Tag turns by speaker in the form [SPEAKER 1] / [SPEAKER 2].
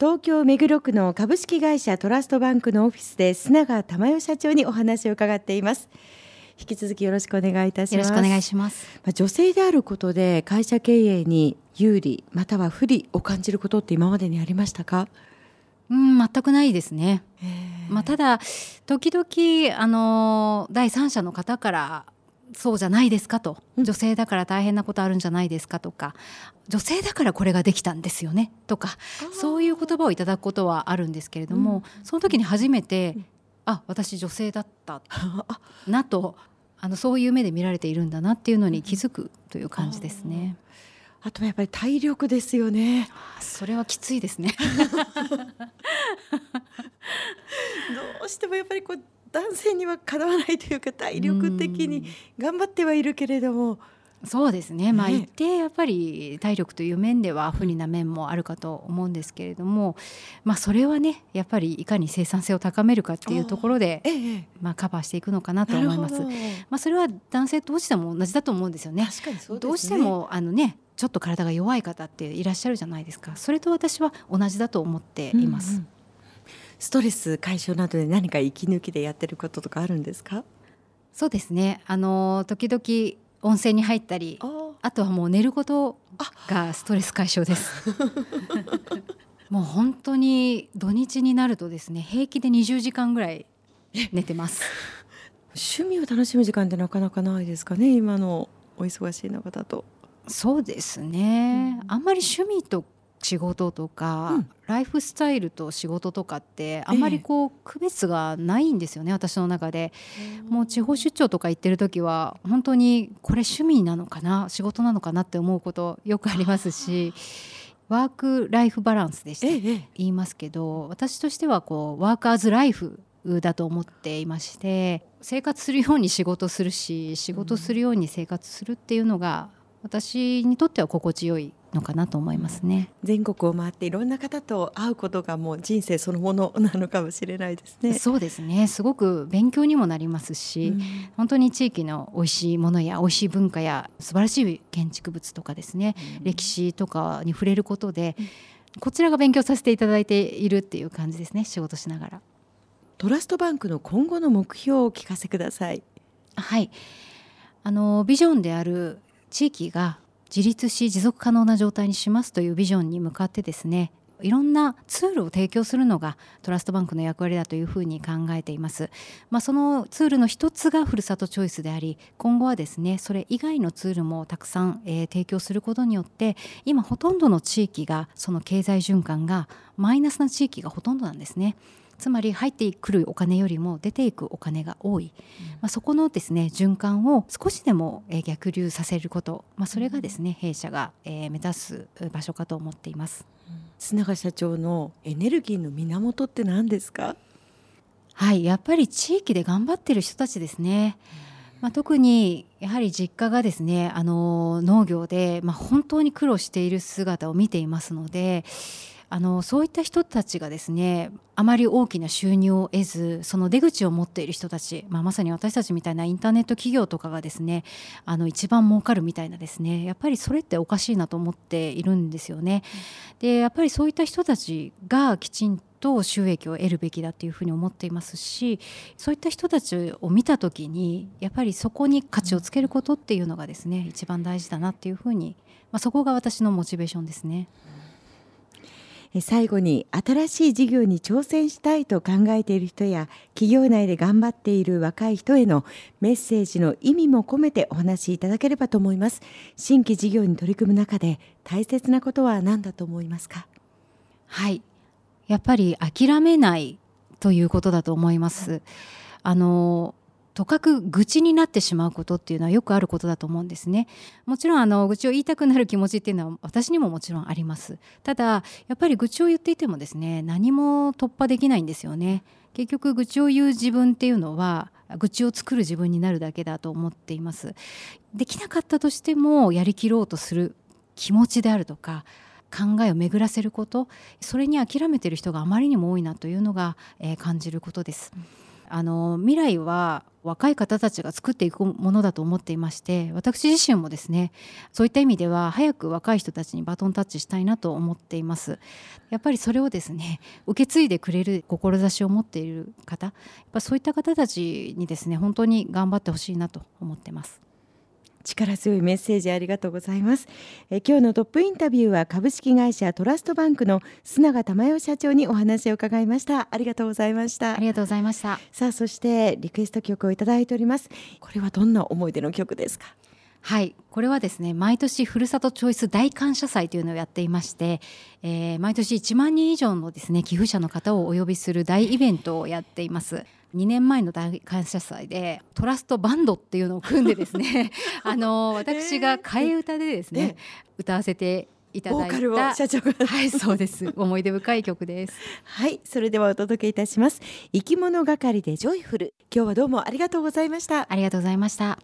[SPEAKER 1] 東京目黒区の株式会社トラストバンクのオフィスで須永珠代社長にお話を伺っています。引き続きよろしくお願いいたします。
[SPEAKER 2] よろしくお願いします。
[SPEAKER 1] まあ、女性であることで会社経営に有利または不利を感じることって今までにありましたか？
[SPEAKER 2] うん全くないですね。まあただ時々あの第三者の方からそうじゃないですかと、女性だから大変なことあるんじゃないですかとか。女性だからこれができたんですよね。とかそういう言葉をいただくことはあるんですけれども、うん、その時に初めて、うん、あ私女性だった なとあのそういう目で見られているんだなっていうのに気づくという感じですね。
[SPEAKER 1] あとやっぱり体力ですよね。
[SPEAKER 2] それはきついですね。
[SPEAKER 1] どうしてもやっぱりこう男性にはかなわないというか体力的に頑張ってはいるけれども。
[SPEAKER 2] そうですね、まあ、一定やっぱり体力という面では不利な面もあるかと思うんですけれども、まあ、それはねやっぱりいかに生産性を高めるかっていうところで、まあ、カバーしていくのかなと思います。まあ、それは男性同士でも同じだと思うんですよね。
[SPEAKER 1] 確かにそう、
[SPEAKER 2] ね、どうしてもあのねちょっと体が弱い方っていらっしゃるじゃないですかそれと私は同じだと思っています。うんうん
[SPEAKER 1] ストレス解消などで何か息抜きでやってることとかあるんですか？
[SPEAKER 2] そうですね。あの時々温泉に入ったりあとはもう寝ることがストレス解消です。もう本当に土日になるとですね平気で20時間ぐらい寝てます。
[SPEAKER 1] 趣味を楽しむ時間ってなかなかないですかね？今のお忙しい中だと。
[SPEAKER 2] そうですね、うん、あんまり趣味と仕事とか、うん、ライフスタイルと仕事とかってあんまりこう区別がないんですよね、え私の中で。もう地方出張とか行ってる時は本当にこれ趣味なのかな仕事なのかなって思うことよくありますし。ワーク・ライフ・バランスでして言いますけど、え、私としてはこうワーカーズ・ライフだと思っていまして生活するように仕事するし仕事するように生活するっていうのが私にとっては心地よいのかなと思いますね。
[SPEAKER 1] 全国を回っていろんな方と会うことがもう人生そのものなのかもしれないですね。
[SPEAKER 2] そうですね。すごく勉強にもなりますし、うん、本当に地域の美味しいものや美味しい文化や素晴らしい建築物とかですね、うん、歴史とかに触れることで、うん、こちらが勉強させていただいているっていう感じですね仕事しながら。
[SPEAKER 1] トラストバンクの今後の目標をお聞かせください。
[SPEAKER 2] はい。あのビジョンである地域が自立し持続可能な状態にしますというビジョンに向かってですねいろんなツールを提供するのがトラストバンクの役割だというふうに考えています。まあ、そのツールの一つがふるさとチョイスであり今後はですねそれ以外のツールもたくさん、えー、提供することによって今ほとんどの地域がその経済循環がマイナスな地域がほとんどなんですね。つまり入ってくるお金よりも出ていくお金が多い、まあ、そこのですね循環を少しでも逆流させること、まあ、それがですね弊社が目指す場所かと思っています。
[SPEAKER 1] 須永社長のエネルギーの源って何ですか？
[SPEAKER 2] はいやっぱり地域で頑張ってる人たちですね、まあ、特にやはり実家がですねあの農業で、まあ、本当に苦労している姿を見ていますのであのそういった人たちがですねあまり大きな収入を得ずその出口を持っている人たち、まあ、まさに私たちみたいなインターネット企業とかがですねあの一番儲かるみたいなですねやっぱりそれっておかしいなと思っているんですよね。でやっぱりそういった人たちがきちんと収益を得るべきだというふうに思っていますしそういった人たちを見た時にやっぱりそこに価値をつけることっていうのがですね一番大事だなっていうふうに、まあ、そこが私のモチベーションですね。
[SPEAKER 1] 最後に新しい事業に挑戦したいと考えている人や企業内で頑張っている若い人へのメッセージの意味も込めてお話しいただければと思います。新規事業に取り組む中で大切なことは何だと思いますか？
[SPEAKER 2] はい。やっぱり諦めないということだと思います。あのとかく愚痴になってしまうことっていうのはよくあることだと思うんですね。もちろんあの愚痴を言いたくなる気持ちっていうのは私にももちろんあります。ただやっぱり愚痴を言っていてもですね何も突破できないんですよね。結局愚痴を言う自分っていうのは愚痴を作る自分になるだけだと思っています。できなかったとしてもやりきろうとする気持ちであるとか考えを巡らせることそれに諦めてる人があまりにも多いなというのが、えー、感じることです。あの未来は若い方たちが作っていくものだと思っていまして私自身もですねそういった意味では早く若い人たちにバトンタッチしたいなと思っています。やっぱりそれをですね受け継いでくれる志を持っている方やっぱそういった方たちにですね本当に頑張ってほしいなと思ってます。
[SPEAKER 1] 力強いメッセージありがとうございます。え今日のトップインタビューは株式会社トラストバンクの須永珠代社長にお話を伺いました。ありがとうございました。
[SPEAKER 2] ありがとうございました。
[SPEAKER 1] さあそしてリクエスト曲をいただいております。これはどんな思い出の曲ですか？
[SPEAKER 2] はい。これはですね毎年ふるさとチョイス大感謝祭というのをやっていまして、えー、毎年1万人以上のですね寄付者の方をお呼びする大イベントをやっています2年前の大感謝祭でトラストバンドっていうのを組んでですね あの私が替え歌でですね、歌わせていただいた
[SPEAKER 1] 社長が。
[SPEAKER 2] はいそうです。思い出深い曲です。
[SPEAKER 1] はいそれではお届けいたします。生き物係でジョイフル。今日はどうもありがとうございました。
[SPEAKER 2] ありがとうございました